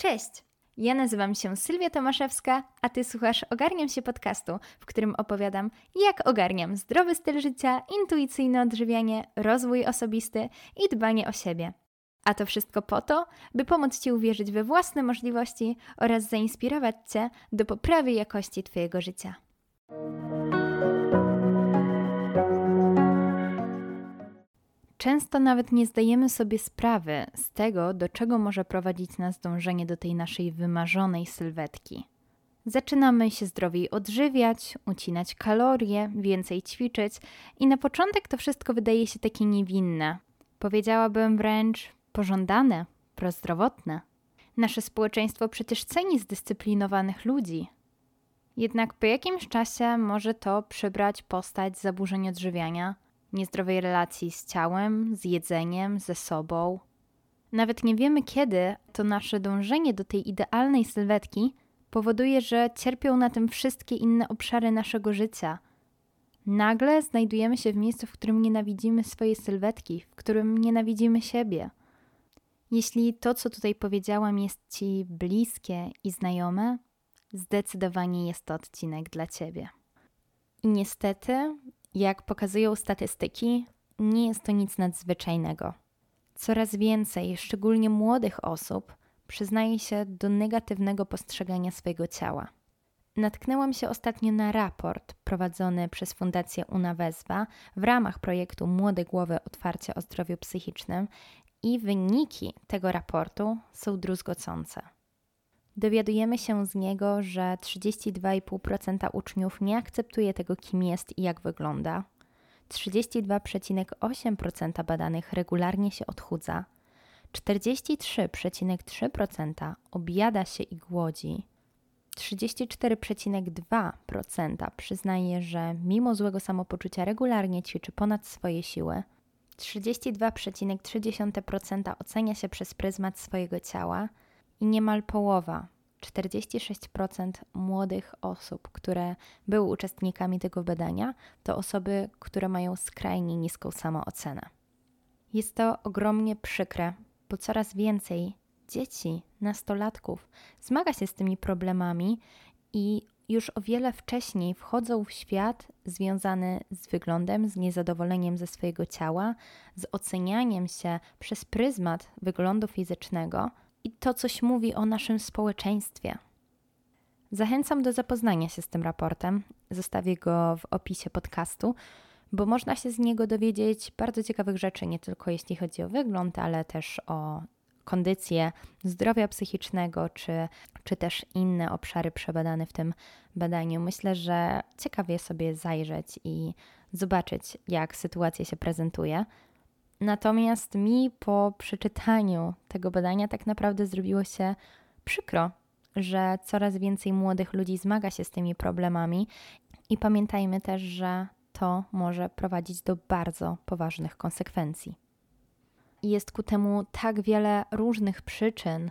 Cześć! Ja nazywam się Sylwia Tomaszewska, a ty słuchasz Ogarniam się podcastu, w którym opowiadam, jak ogarniam zdrowy styl życia, intuicyjne odżywianie, rozwój osobisty i dbanie o siebie. A to wszystko po to, by pomóc Ci uwierzyć we własne możliwości oraz zainspirować Cię do poprawy jakości Twojego życia. Często nawet nie zdajemy sobie sprawy z tego, do czego może prowadzić nas dążenie do tej naszej wymarzonej sylwetki. Zaczynamy się zdrowiej odżywiać, ucinać kalorie, więcej ćwiczyć i na początek to wszystko wydaje się takie niewinne. Powiedziałabym wręcz pożądane, prozdrowotne. Nasze społeczeństwo przecież ceni zdyscyplinowanych ludzi. Jednak po jakimś czasie może to przybrać postać zaburzeń odżywiania, niezdrowej relacji z ciałem, z jedzeniem, ze sobą. Nawet nie wiemy kiedy to nasze dążenie do tej idealnej sylwetki powoduje, że cierpią na tym wszystkie inne obszary naszego życia. Nagle znajdujemy się w miejscu, w którym nienawidzimy swojej sylwetki, w którym nienawidzimy siebie. Jeśli to, co tutaj powiedziałam, jest Ci bliskie i znajome, zdecydowanie jest to odcinek dla Ciebie. I niestety, jak pokazują statystyki, nie jest to nic nadzwyczajnego. Coraz więcej, szczególnie młodych osób, przyznaje się do negatywnego postrzegania swojego ciała. Natknęłam się ostatnio na raport prowadzony przez Fundację Una Wezwa w ramach projektu Młode Głowy Otwarcie o Zdrowiu Psychicznym i wyniki tego raportu są druzgocące. Dowiadujemy się z niego, że 32,5% uczniów nie akceptuje tego, kim jest i jak wygląda. 32,8% badanych regularnie się odchudza. 43,3% objada się i głodzi. 34,2% przyznaje, że mimo złego samopoczucia regularnie ćwiczy ponad swoje siły. 32,3% ocenia się przez pryzmat swojego ciała i niemal połowa, 46% młodych osób, które były uczestnikami tego badania, to osoby, które mają skrajnie niską samoocenę. Jest to ogromnie przykre, bo coraz więcej dzieci, nastolatków zmaga się z tymi problemami i już o wiele wcześniej wchodzą w świat związany z wyglądem, z niezadowoleniem ze swojego ciała, z ocenianiem się przez pryzmat wyglądu fizycznego, i to coś mówi o naszym społeczeństwie. Zachęcam do zapoznania się z tym raportem. Zostawię go w opisie podcastu, bo można się z niego dowiedzieć bardzo ciekawych rzeczy, nie tylko jeśli chodzi o wygląd, ale też o kondycję zdrowia psychicznego, czy, czy też inne obszary przebadane w tym badaniu. Myślę, że ciekawie sobie zajrzeć i zobaczyć, jak sytuacja się prezentuje. Natomiast mi po przeczytaniu tego badania tak naprawdę zrobiło się przykro, że coraz więcej młodych ludzi zmaga się z tymi problemami i pamiętajmy też, że to może prowadzić do bardzo poważnych konsekwencji. Jest ku temu tak wiele różnych przyczyn,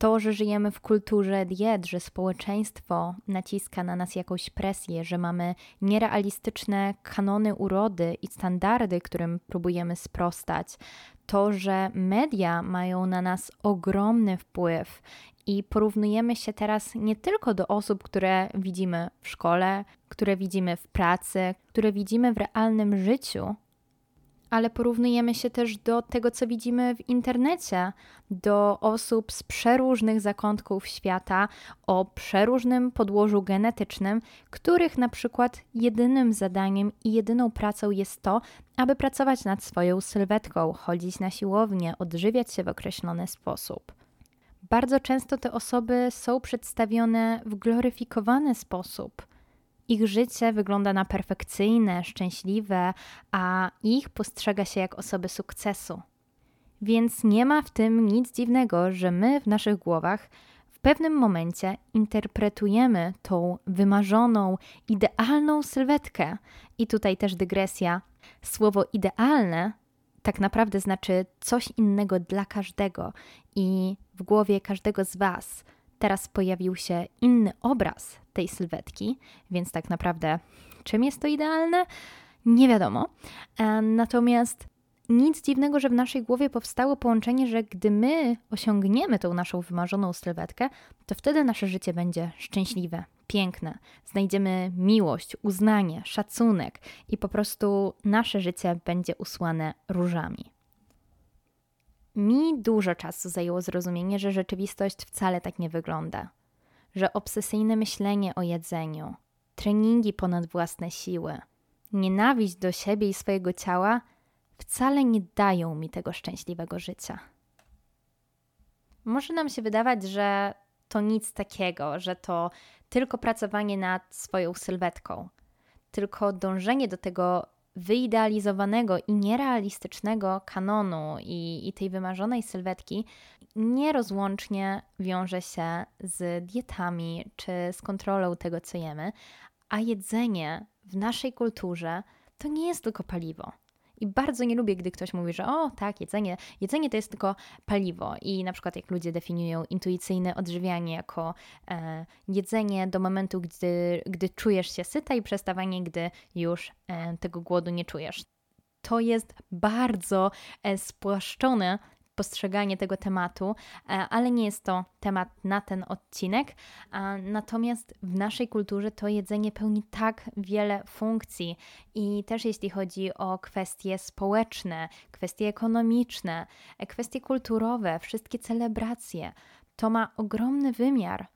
to, że żyjemy w kulturze diet, że społeczeństwo naciska na nas jakąś presję, że mamy nierealistyczne kanony urody i standardy, którym próbujemy sprostać, to, że media mają na nas ogromny wpływ i porównujemy się teraz nie tylko do osób, które widzimy w szkole, które widzimy w pracy, które widzimy w realnym życiu, ale porównujemy się też do tego, co widzimy w internecie, do osób z przeróżnych zakątków świata, o przeróżnym podłożu genetycznym, których na przykład jedynym zadaniem i jedyną pracą jest to, aby pracować nad swoją sylwetką, chodzić na siłownię, odżywiać się w określony sposób. Bardzo często te osoby są przedstawione w gloryfikowany sposób ich życie wygląda na perfekcyjne, szczęśliwe, a ich postrzega się jak osoby sukcesu. Więc nie ma w tym nic dziwnego, że my w naszych głowach w pewnym momencie interpretujemy tą wymarzoną, idealną sylwetkę. I tutaj też dygresja. Słowo idealne tak naprawdę znaczy coś innego dla każdego i w głowie każdego z Was teraz pojawił się inny obraz tej sylwetki, więc tak naprawdę czym jest to idealne? Nie wiadomo. E, natomiast nic dziwnego, że w naszej głowie powstało połączenie, że gdy my osiągniemy tą naszą wymarzoną sylwetkę, to wtedy nasze życie będzie szczęśliwe, piękne. Znajdziemy miłość, uznanie, szacunek i po prostu nasze życie będzie usłane różami. Mi dużo czasu zajęło zrozumienie, że rzeczywistość wcale tak nie wygląda. Że obsesyjne myślenie o jedzeniu, treningi ponad własne siły, nienawiść do siebie i swojego ciała wcale nie dają mi tego szczęśliwego życia. Może nam się wydawać, że to nic takiego, że to tylko pracowanie nad swoją sylwetką, tylko dążenie do tego wyidealizowanego i nierealistycznego kanonu i, i tej wymarzonej sylwetki nierozłącznie wiąże się z dietami czy z kontrolą tego, co jemy, a jedzenie w naszej kulturze to nie jest tylko paliwo. I bardzo nie lubię, gdy ktoś mówi, że o tak, jedzenie, jedzenie to jest tylko paliwo. I na przykład jak ludzie definiują intuicyjne odżywianie jako e, jedzenie do momentu, gdy, gdy czujesz się syta i przestawanie, gdy już e, tego głodu nie czujesz. To jest bardzo e, spłaszczone postrzeganie tego tematu, e, ale nie jest to temat na ten odcinek. Natomiast w naszej kulturze to jedzenie pełni tak wiele funkcji i też jeśli chodzi o kwestie społeczne, kwestie ekonomiczne, e, kwestie kulturowe, wszystkie celebracje, to ma ogromny wymiar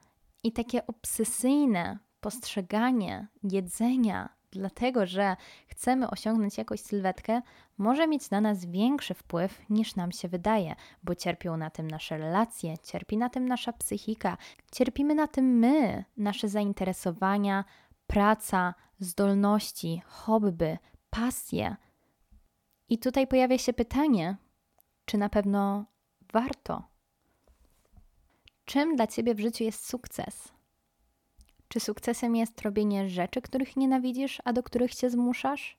i takie obsesyjne postrzeganie jedzenia dlatego że chcemy osiągnąć jakąś sylwetkę, może mieć na nas większy wpływ niż nam się wydaje, bo cierpią na tym nasze relacje, cierpi na tym nasza psychika, cierpimy na tym my, nasze zainteresowania, praca, zdolności, hobby, pasje. I tutaj pojawia się pytanie, czy na pewno warto? Czym dla ciebie w życiu jest sukces? Czy sukcesem jest robienie rzeczy, których nienawidzisz, a do których się zmuszasz?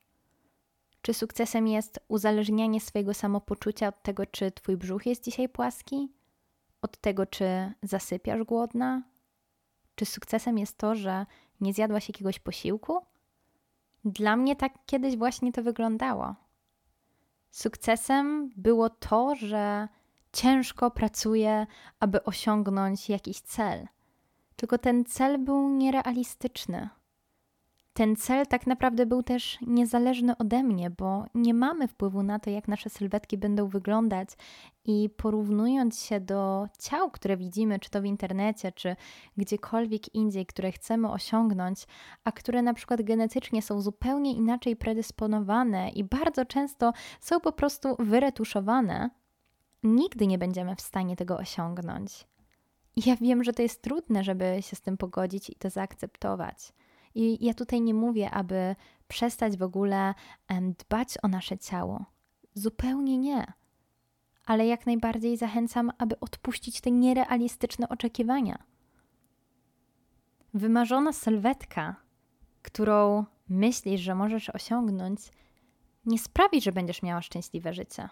Czy sukcesem jest uzależnianie swojego samopoczucia od tego, czy twój brzuch jest dzisiaj płaski? Od tego, czy zasypiasz głodna? Czy sukcesem jest to, że nie zjadłaś jakiegoś posiłku? Dla mnie tak kiedyś właśnie to wyglądało. Sukcesem było to, że ciężko pracuję, aby osiągnąć jakiś cel tylko ten cel był nierealistyczny. Ten cel tak naprawdę był też niezależny ode mnie, bo nie mamy wpływu na to, jak nasze sylwetki będą wyglądać, i porównując się do ciał, które widzimy, czy to w internecie, czy gdziekolwiek indziej, które chcemy osiągnąć, a które na przykład genetycznie są zupełnie inaczej predysponowane i bardzo często są po prostu wyretuszowane, nigdy nie będziemy w stanie tego osiągnąć. I ja wiem, że to jest trudne, żeby się z tym pogodzić i to zaakceptować. I ja tutaj nie mówię, aby przestać w ogóle dbać o nasze ciało. Zupełnie nie. Ale jak najbardziej zachęcam, aby odpuścić te nierealistyczne oczekiwania. Wymarzona sylwetka, którą myślisz, że możesz osiągnąć, nie sprawi, że będziesz miała szczęśliwe życie.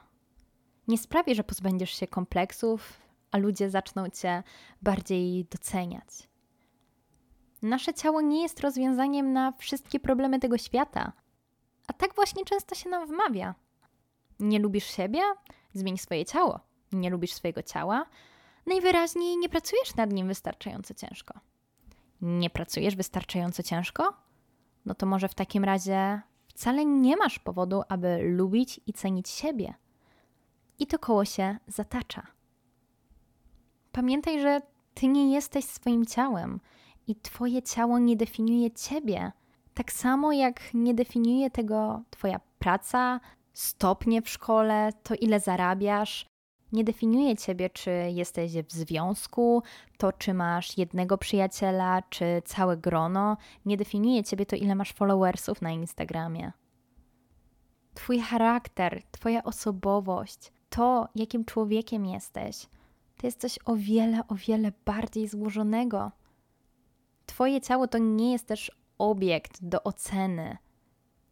Nie sprawi, że pozbędziesz się kompleksów, a ludzie zaczną cię bardziej doceniać. Nasze ciało nie jest rozwiązaniem na wszystkie problemy tego świata, a tak właśnie często się nam wmawia. Nie lubisz siebie? Zmień swoje ciało. Nie lubisz swojego ciała? Najwyraźniej nie pracujesz nad nim wystarczająco ciężko. Nie pracujesz wystarczająco ciężko? No to może w takim razie wcale nie masz powodu, aby lubić i cenić siebie. I to koło się zatacza. Pamiętaj, że ty nie jesteś swoim ciałem i twoje ciało nie definiuje ciebie. Tak samo jak nie definiuje tego twoja praca, stopnie w szkole, to ile zarabiasz. Nie definiuje ciebie, czy jesteś w związku, to czy masz jednego przyjaciela, czy całe grono. Nie definiuje ciebie to, ile masz followersów na Instagramie. Twój charakter, Twoja osobowość, to, jakim człowiekiem jesteś, to jest coś o wiele, o wiele bardziej złożonego. Twoje ciało to nie jest też obiekt do oceny.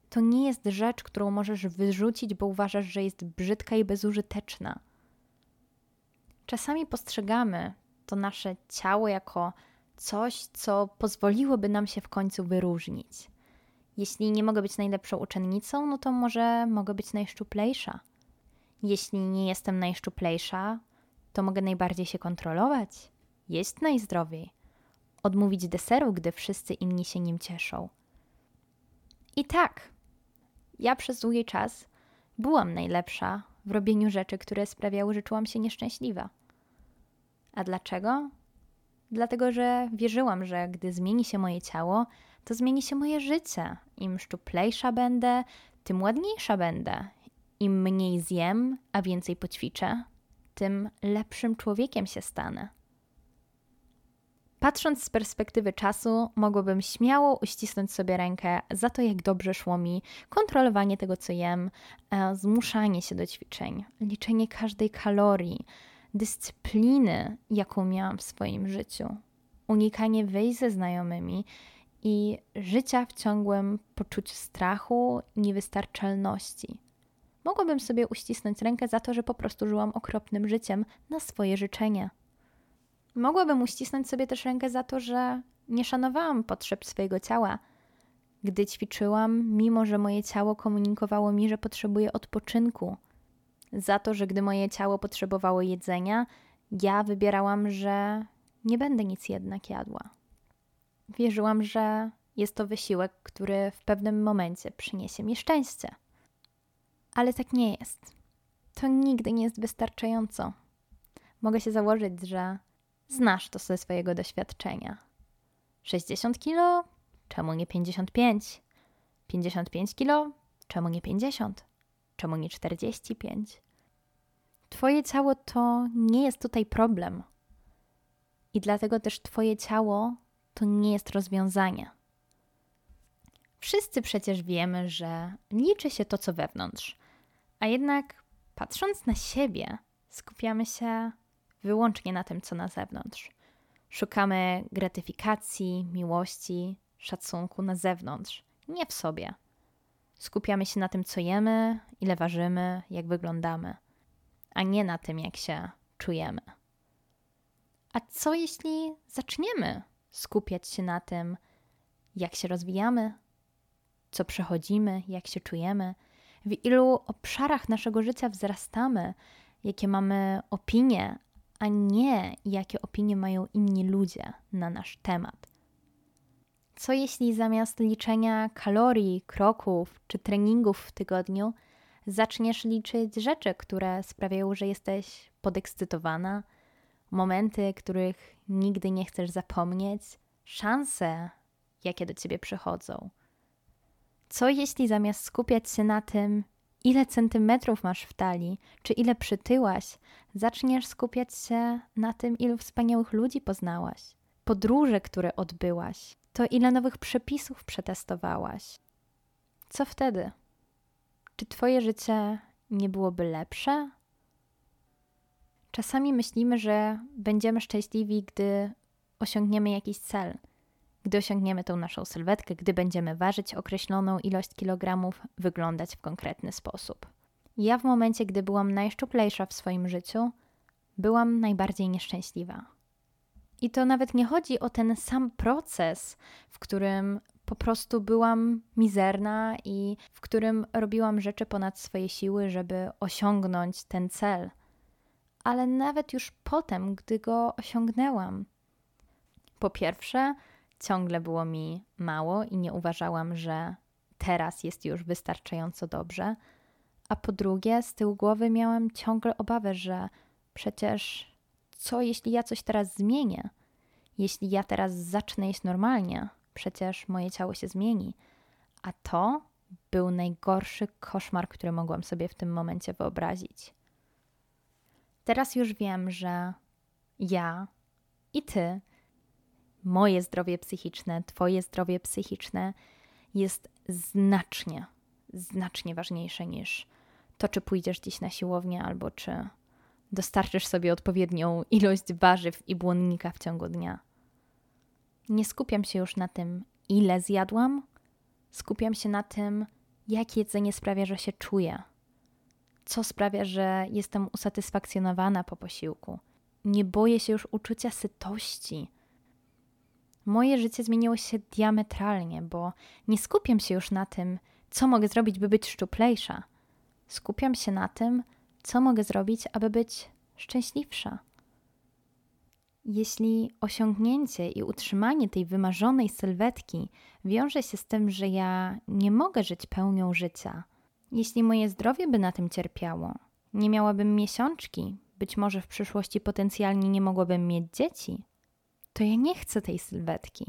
To nie jest rzecz, którą możesz wyrzucić, bo uważasz, że jest brzydka i bezużyteczna. Czasami postrzegamy to nasze ciało jako coś, co pozwoliłoby nam się w końcu wyróżnić. Jeśli nie mogę być najlepszą uczennicą, no to może mogę być najszczuplejsza. Jeśli nie jestem najszczuplejsza, to mogę najbardziej się kontrolować, jeść najzdrowiej, odmówić deseru, gdy wszyscy inni się nim cieszą. I tak, ja przez długi czas byłam najlepsza w robieniu rzeczy, które sprawiały, że czułam się nieszczęśliwa. A dlaczego? Dlatego, że wierzyłam, że gdy zmieni się moje ciało, to zmieni się moje życie. Im szczuplejsza będę, tym ładniejsza będę. Im mniej zjem, a więcej poćwiczę, tym lepszym człowiekiem się stanę. Patrząc z perspektywy czasu, mogłabym śmiało uścisnąć sobie rękę za to, jak dobrze szło mi kontrolowanie tego, co jem, e, zmuszanie się do ćwiczeń, liczenie każdej kalorii, dyscypliny, jaką miałam w swoim życiu, unikanie wyjść ze znajomymi i życia w ciągłym poczuciu strachu i niewystarczalności. Mogłabym sobie uścisnąć rękę za to, że po prostu żyłam okropnym życiem na swoje życzenie. Mogłabym uścisnąć sobie też rękę za to, że nie szanowałam potrzeb swojego ciała. Gdy ćwiczyłam, mimo że moje ciało komunikowało mi, że potrzebuje odpoczynku, za to, że gdy moje ciało potrzebowało jedzenia, ja wybierałam, że nie będę nic jednak jadła. Wierzyłam, że jest to wysiłek, który w pewnym momencie przyniesie mi szczęście. Ale tak nie jest. To nigdy nie jest wystarczająco. Mogę się założyć, że znasz to ze swojego doświadczenia. 60 kilo? Czemu nie 55? 55 kilo? Czemu nie 50? Czemu nie 45? Twoje ciało to nie jest tutaj problem. I dlatego też Twoje ciało to nie jest rozwiązanie. Wszyscy przecież wiemy, że liczy się to, co wewnątrz, a jednak patrząc na siebie, skupiamy się wyłącznie na tym, co na zewnątrz. Szukamy gratyfikacji, miłości, szacunku na zewnątrz, nie w sobie. Skupiamy się na tym, co jemy, ile ważymy, jak wyglądamy, a nie na tym, jak się czujemy. A co jeśli zaczniemy skupiać się na tym, jak się rozwijamy, co przechodzimy, jak się czujemy, w ilu obszarach naszego życia wzrastamy, jakie mamy opinie, a nie jakie opinie mają inni ludzie na nasz temat. Co jeśli zamiast liczenia kalorii, kroków czy treningów w tygodniu, zaczniesz liczyć rzeczy, które sprawiają, że jesteś podekscytowana, momenty, których nigdy nie chcesz zapomnieć, szanse, jakie do ciebie przychodzą. Co jeśli zamiast skupiać się na tym, ile centymetrów masz w talii, czy ile przytyłaś, zaczniesz skupiać się na tym, ilu wspaniałych ludzi poznałaś, podróże, które odbyłaś, to ile nowych przepisów przetestowałaś. Co wtedy? Czy Twoje życie nie byłoby lepsze? Czasami myślimy, że będziemy szczęśliwi, gdy osiągniemy jakiś cel, gdy osiągniemy tą naszą sylwetkę, gdy będziemy ważyć określoną ilość kilogramów, wyglądać w konkretny sposób. Ja w momencie, gdy byłam najszczuplejsza w swoim życiu, byłam najbardziej nieszczęśliwa. I to nawet nie chodzi o ten sam proces, w którym po prostu byłam mizerna i w którym robiłam rzeczy ponad swoje siły, żeby osiągnąć ten cel. Ale nawet już potem, gdy go osiągnęłam. Po pierwsze, ciągle było mi mało i nie uważałam, że teraz jest już wystarczająco dobrze. A po drugie, z tyłu głowy miałam ciągle obawę, że przecież co jeśli ja coś teraz zmienię? Jeśli ja teraz zacznę jeść normalnie, przecież moje ciało się zmieni. A to był najgorszy koszmar, który mogłam sobie w tym momencie wyobrazić. Teraz już wiem, że ja i ty, moje zdrowie psychiczne, Twoje zdrowie psychiczne jest znacznie, znacznie ważniejsze niż to, czy pójdziesz dziś na siłownię albo czy dostarczysz sobie odpowiednią ilość warzyw i błonnika w ciągu dnia. Nie skupiam się już na tym, ile zjadłam, skupiam się na tym, jak jedzenie sprawia, że się czuję, co sprawia, że jestem usatysfakcjonowana po posiłku. Nie boję się już uczucia sytości. Moje życie zmieniło się diametralnie, bo nie skupiam się już na tym, co mogę zrobić, by być szczuplejsza. Skupiam się na tym, co mogę zrobić, aby być szczęśliwsza. Jeśli osiągnięcie i utrzymanie tej wymarzonej sylwetki wiąże się z tym, że ja nie mogę żyć pełnią życia, jeśli moje zdrowie by na tym cierpiało, nie miałabym miesiączki, być może w przyszłości potencjalnie nie mogłabym mieć dzieci, to ja nie chcę tej sylwetki.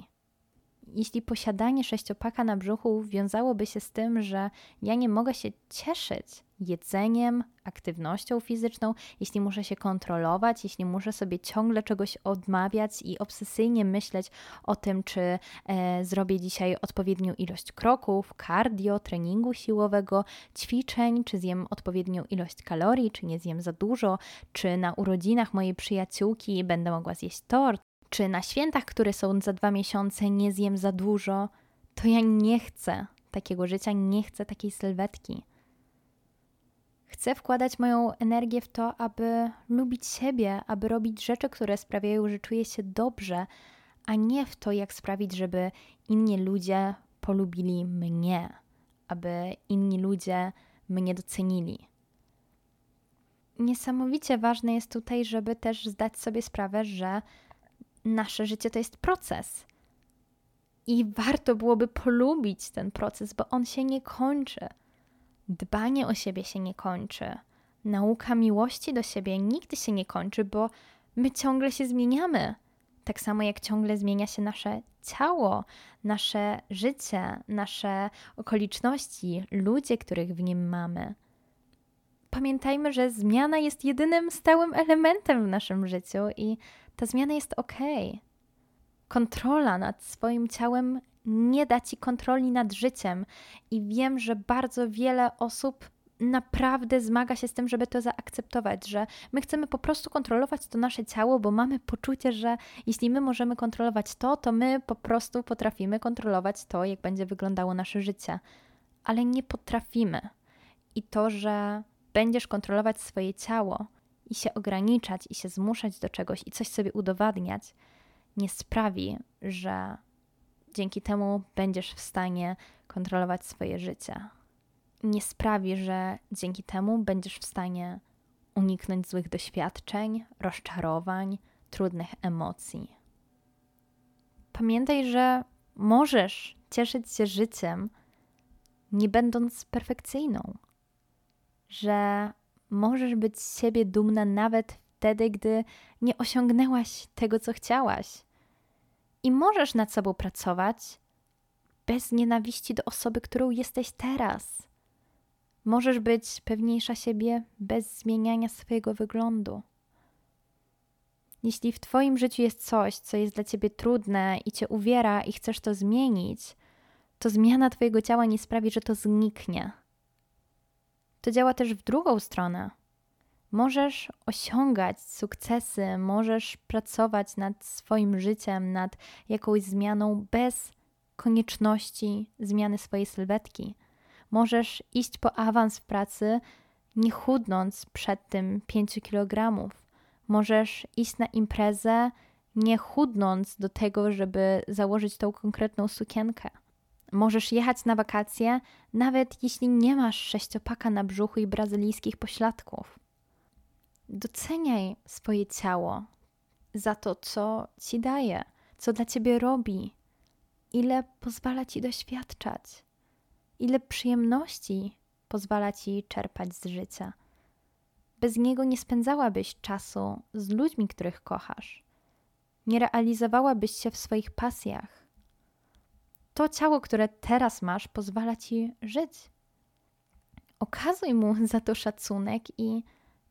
Jeśli posiadanie sześciopaka na brzuchu wiązałoby się z tym, że ja nie mogę się cieszyć jedzeniem, aktywnością fizyczną, jeśli muszę się kontrolować, jeśli muszę sobie ciągle czegoś odmawiać i obsesyjnie myśleć o tym, czy e, zrobię dzisiaj odpowiednią ilość kroków, cardio, treningu siłowego, ćwiczeń, czy zjem odpowiednią ilość kalorii, czy nie zjem za dużo, czy na urodzinach mojej przyjaciółki będę mogła zjeść tort, czy na świętach, które są za dwa miesiące, nie zjem za dużo, to ja nie chcę takiego życia, nie chcę takiej sylwetki. Chcę wkładać moją energię w to, aby lubić siebie, aby robić rzeczy, które sprawiają, że czuję się dobrze, a nie w to, jak sprawić, żeby inni ludzie polubili mnie, aby inni ludzie mnie docenili. Niesamowicie ważne jest tutaj, żeby też zdać sobie sprawę, że nasze życie to jest proces. I warto byłoby polubić ten proces, bo on się nie kończy. Dbanie o siebie się nie kończy. Nauka miłości do siebie nigdy się nie kończy, bo my ciągle się zmieniamy. Tak samo jak ciągle zmienia się nasze ciało, nasze życie, nasze okoliczności, ludzie, których w nim mamy. Pamiętajmy, że zmiana jest jedynym stałym elementem w naszym życiu i ta zmiana jest ok. Kontrola nad swoim ciałem nie da ci kontroli nad życiem, i wiem, że bardzo wiele osób naprawdę zmaga się z tym, żeby to zaakceptować, że my chcemy po prostu kontrolować to nasze ciało, bo mamy poczucie, że jeśli my możemy kontrolować to, to my po prostu potrafimy kontrolować to, jak będzie wyglądało nasze życie. Ale nie potrafimy. I to, że będziesz kontrolować swoje ciało, i się ograniczać, i się zmuszać do czegoś, i coś sobie udowadniać, nie sprawi, że dzięki temu będziesz w stanie kontrolować swoje życie. Nie sprawi, że dzięki temu będziesz w stanie uniknąć złych doświadczeń, rozczarowań, trudnych emocji. Pamiętaj, że możesz cieszyć się życiem, nie będąc perfekcyjną, że możesz być z siebie dumna nawet wtedy, gdy nie osiągnęłaś tego, co chciałaś. I możesz nad sobą pracować bez nienawiści do osoby, którą jesteś teraz. Możesz być pewniejsza siebie bez zmieniania swojego wyglądu. Jeśli w Twoim życiu jest coś, co jest dla Ciebie trudne i Cię uwiera i chcesz to zmienić, to zmiana Twojego ciała nie sprawi, że to zniknie to działa też w drugą stronę. Możesz osiągać sukcesy, możesz pracować nad swoim życiem, nad jakąś zmianą bez konieczności zmiany swojej sylwetki. Możesz iść po awans w pracy, nie chudnąc przed tym 5 kg. Możesz iść na imprezę, nie chudnąc do tego, żeby założyć tą konkretną sukienkę. Możesz jechać na wakacje, nawet jeśli nie masz sześciopaka na brzuchu i brazylijskich pośladków. Doceniaj swoje ciało za to, co ci daje, co dla ciebie robi, ile pozwala ci doświadczać, ile przyjemności pozwala ci czerpać z życia. Bez niego nie spędzałabyś czasu z ludźmi, których kochasz. Nie realizowałabyś się w swoich pasjach to ciało, które teraz masz, pozwala ci żyć. Okazuj mu za to szacunek i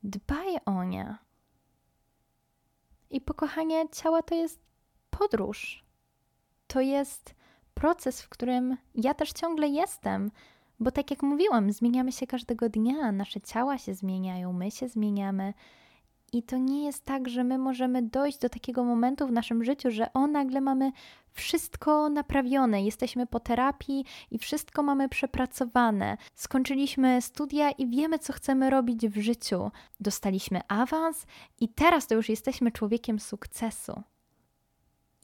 dbaj o nie. I pokochanie ciała to jest podróż. To jest proces, w którym ja też ciągle jestem, bo tak jak mówiłam, zmieniamy się każdego dnia, nasze ciała się zmieniają, my się zmieniamy i to nie jest tak, że my możemy dojść do takiego momentu w naszym życiu, że o nagle mamy wszystko naprawione, jesteśmy po terapii i wszystko mamy przepracowane. Skończyliśmy studia i wiemy, co chcemy robić w życiu. Dostaliśmy awans i teraz to już jesteśmy człowiekiem sukcesu.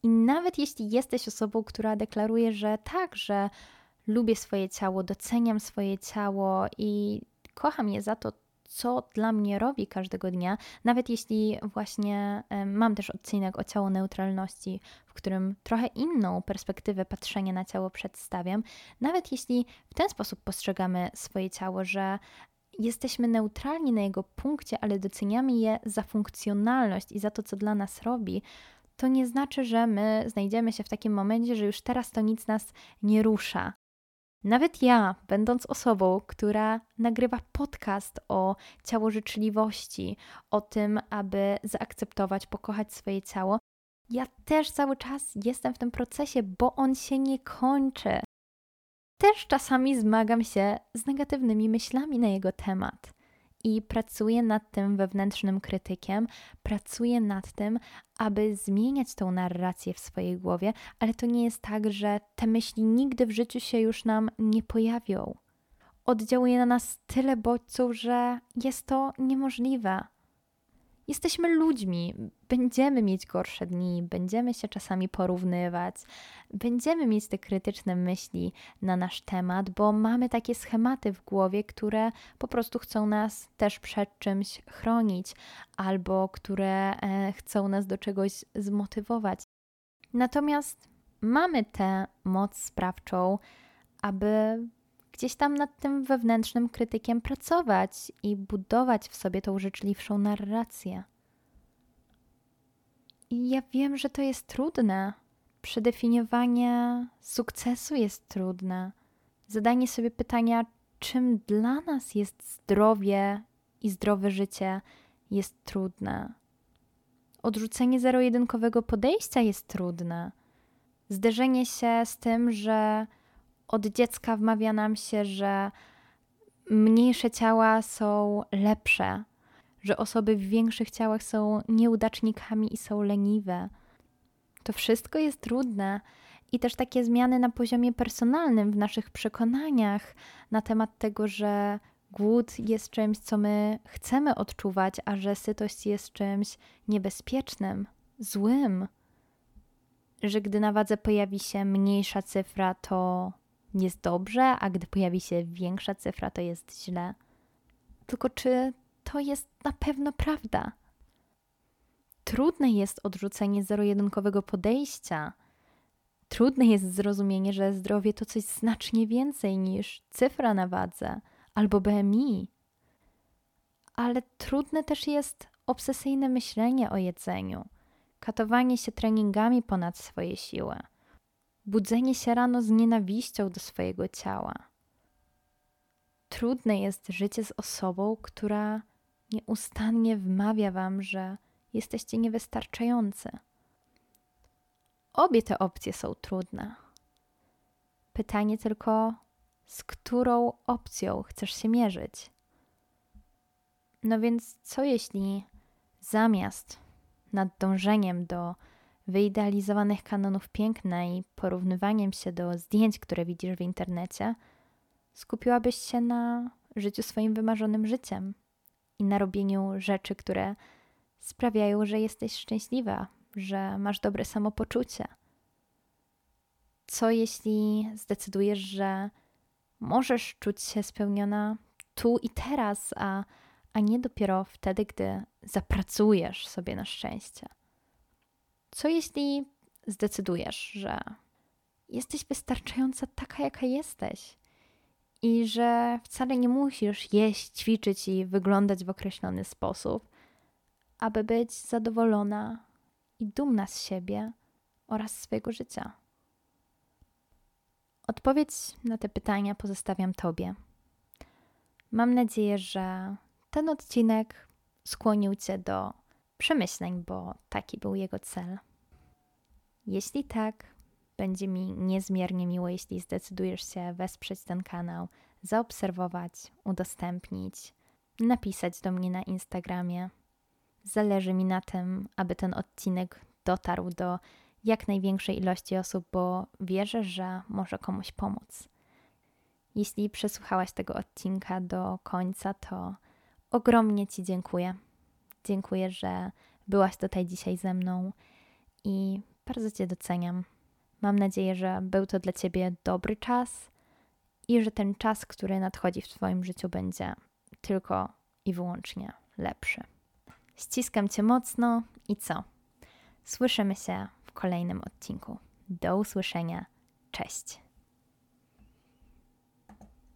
I nawet jeśli jesteś osobą, która deklaruje, że tak, że lubię swoje ciało, doceniam swoje ciało i kocham je za to, co dla mnie robi każdego dnia, nawet jeśli właśnie mam też odcinek o ciało neutralności, w którym trochę inną perspektywę patrzenia na ciało przedstawiam, nawet jeśli w ten sposób postrzegamy swoje ciało, że jesteśmy neutralni na jego punkcie, ale doceniamy je za funkcjonalność i za to, co dla nas robi, to nie znaczy, że my znajdziemy się w takim momencie, że już teraz to nic nas nie rusza. Nawet ja, będąc osobą, która nagrywa podcast o ciałożyczliwości, o tym, aby zaakceptować, pokochać swoje ciało, ja też cały czas jestem w tym procesie, bo on się nie kończy. Też czasami zmagam się z negatywnymi myślami na jego temat i pracuję nad tym wewnętrznym krytykiem, pracuję nad tym, aby zmieniać tą narrację w swojej głowie, ale to nie jest tak, że te myśli nigdy w życiu się już nam nie pojawią. Oddziałuje na nas tyle bodźców, że jest to niemożliwe. Jesteśmy ludźmi, będziemy mieć gorsze dni, będziemy się czasami porównywać, będziemy mieć te krytyczne myśli na nasz temat, bo mamy takie schematy w głowie, które po prostu chcą nas też przed czymś chronić albo które e, chcą nas do czegoś zmotywować. Natomiast mamy tę moc sprawczą, aby gdzieś tam nad tym wewnętrznym krytykiem pracować i budować w sobie tą życzliwszą narrację. I ja wiem, że to jest trudne. Przedefiniowanie sukcesu jest trudne. Zadanie sobie pytania, czym dla nas jest zdrowie i zdrowe życie, jest trudne. Odrzucenie zero-jedynkowego podejścia jest trudne. Zderzenie się z tym, że od dziecka wmawia nam się, że mniejsze ciała są lepsze, że osoby w większych ciałach są nieudacznikami i są leniwe. To wszystko jest trudne i też takie zmiany na poziomie personalnym w naszych przekonaniach na temat tego, że głód jest czymś, co my chcemy odczuwać, a że sytość jest czymś niebezpiecznym, złym. Że gdy na wadze pojawi się mniejsza cyfra, to jest dobrze, a gdy pojawi się większa cyfra, to jest źle. Tylko czy to jest na pewno prawda? Trudne jest odrzucenie zero-jedynkowego podejścia. Trudne jest zrozumienie, że zdrowie to coś znacznie więcej niż cyfra na wadze albo BMI. Ale trudne też jest obsesyjne myślenie o jedzeniu, katowanie się treningami ponad swoje siły budzenie się rano z nienawiścią do swojego ciała. Trudne jest życie z osobą, która nieustannie wmawia wam, że jesteście niewystarczający. Obie te opcje są trudne. Pytanie tylko, z którą opcją chcesz się mierzyć? No więc, co jeśli zamiast nad dążeniem do wyidealizowanych kanonów piękna i porównywaniem się do zdjęć, które widzisz w internecie, skupiłabyś się na życiu swoim wymarzonym życiem i na robieniu rzeczy, które sprawiają, że jesteś szczęśliwa, że masz dobre samopoczucie. Co jeśli zdecydujesz, że możesz czuć się spełniona tu i teraz, a, a nie dopiero wtedy, gdy zapracujesz sobie na szczęście? Co jeśli zdecydujesz, że jesteś wystarczająca taka, jaka jesteś? I że wcale nie musisz jeść, ćwiczyć i wyglądać w określony sposób, aby być zadowolona i dumna z siebie oraz swojego życia. Odpowiedź na te pytania pozostawiam Tobie. Mam nadzieję, że ten odcinek skłonił Cię do przemyśleń, bo taki był jego cel. Jeśli tak, będzie mi niezmiernie miło, jeśli zdecydujesz się wesprzeć ten kanał, zaobserwować, udostępnić, napisać do mnie na Instagramie. Zależy mi na tym, aby ten odcinek dotarł do jak największej ilości osób, bo wierzę, że może komuś pomóc. Jeśli przesłuchałaś tego odcinka do końca, to ogromnie Ci dziękuję. Dziękuję, że byłaś tutaj dzisiaj ze mną i bardzo Cię doceniam. Mam nadzieję, że był to dla Ciebie dobry czas i że ten czas, który nadchodzi w Twoim życiu, będzie tylko i wyłącznie lepszy. Ściskam Cię mocno i co? Słyszymy się w kolejnym odcinku. Do usłyszenia. Cześć.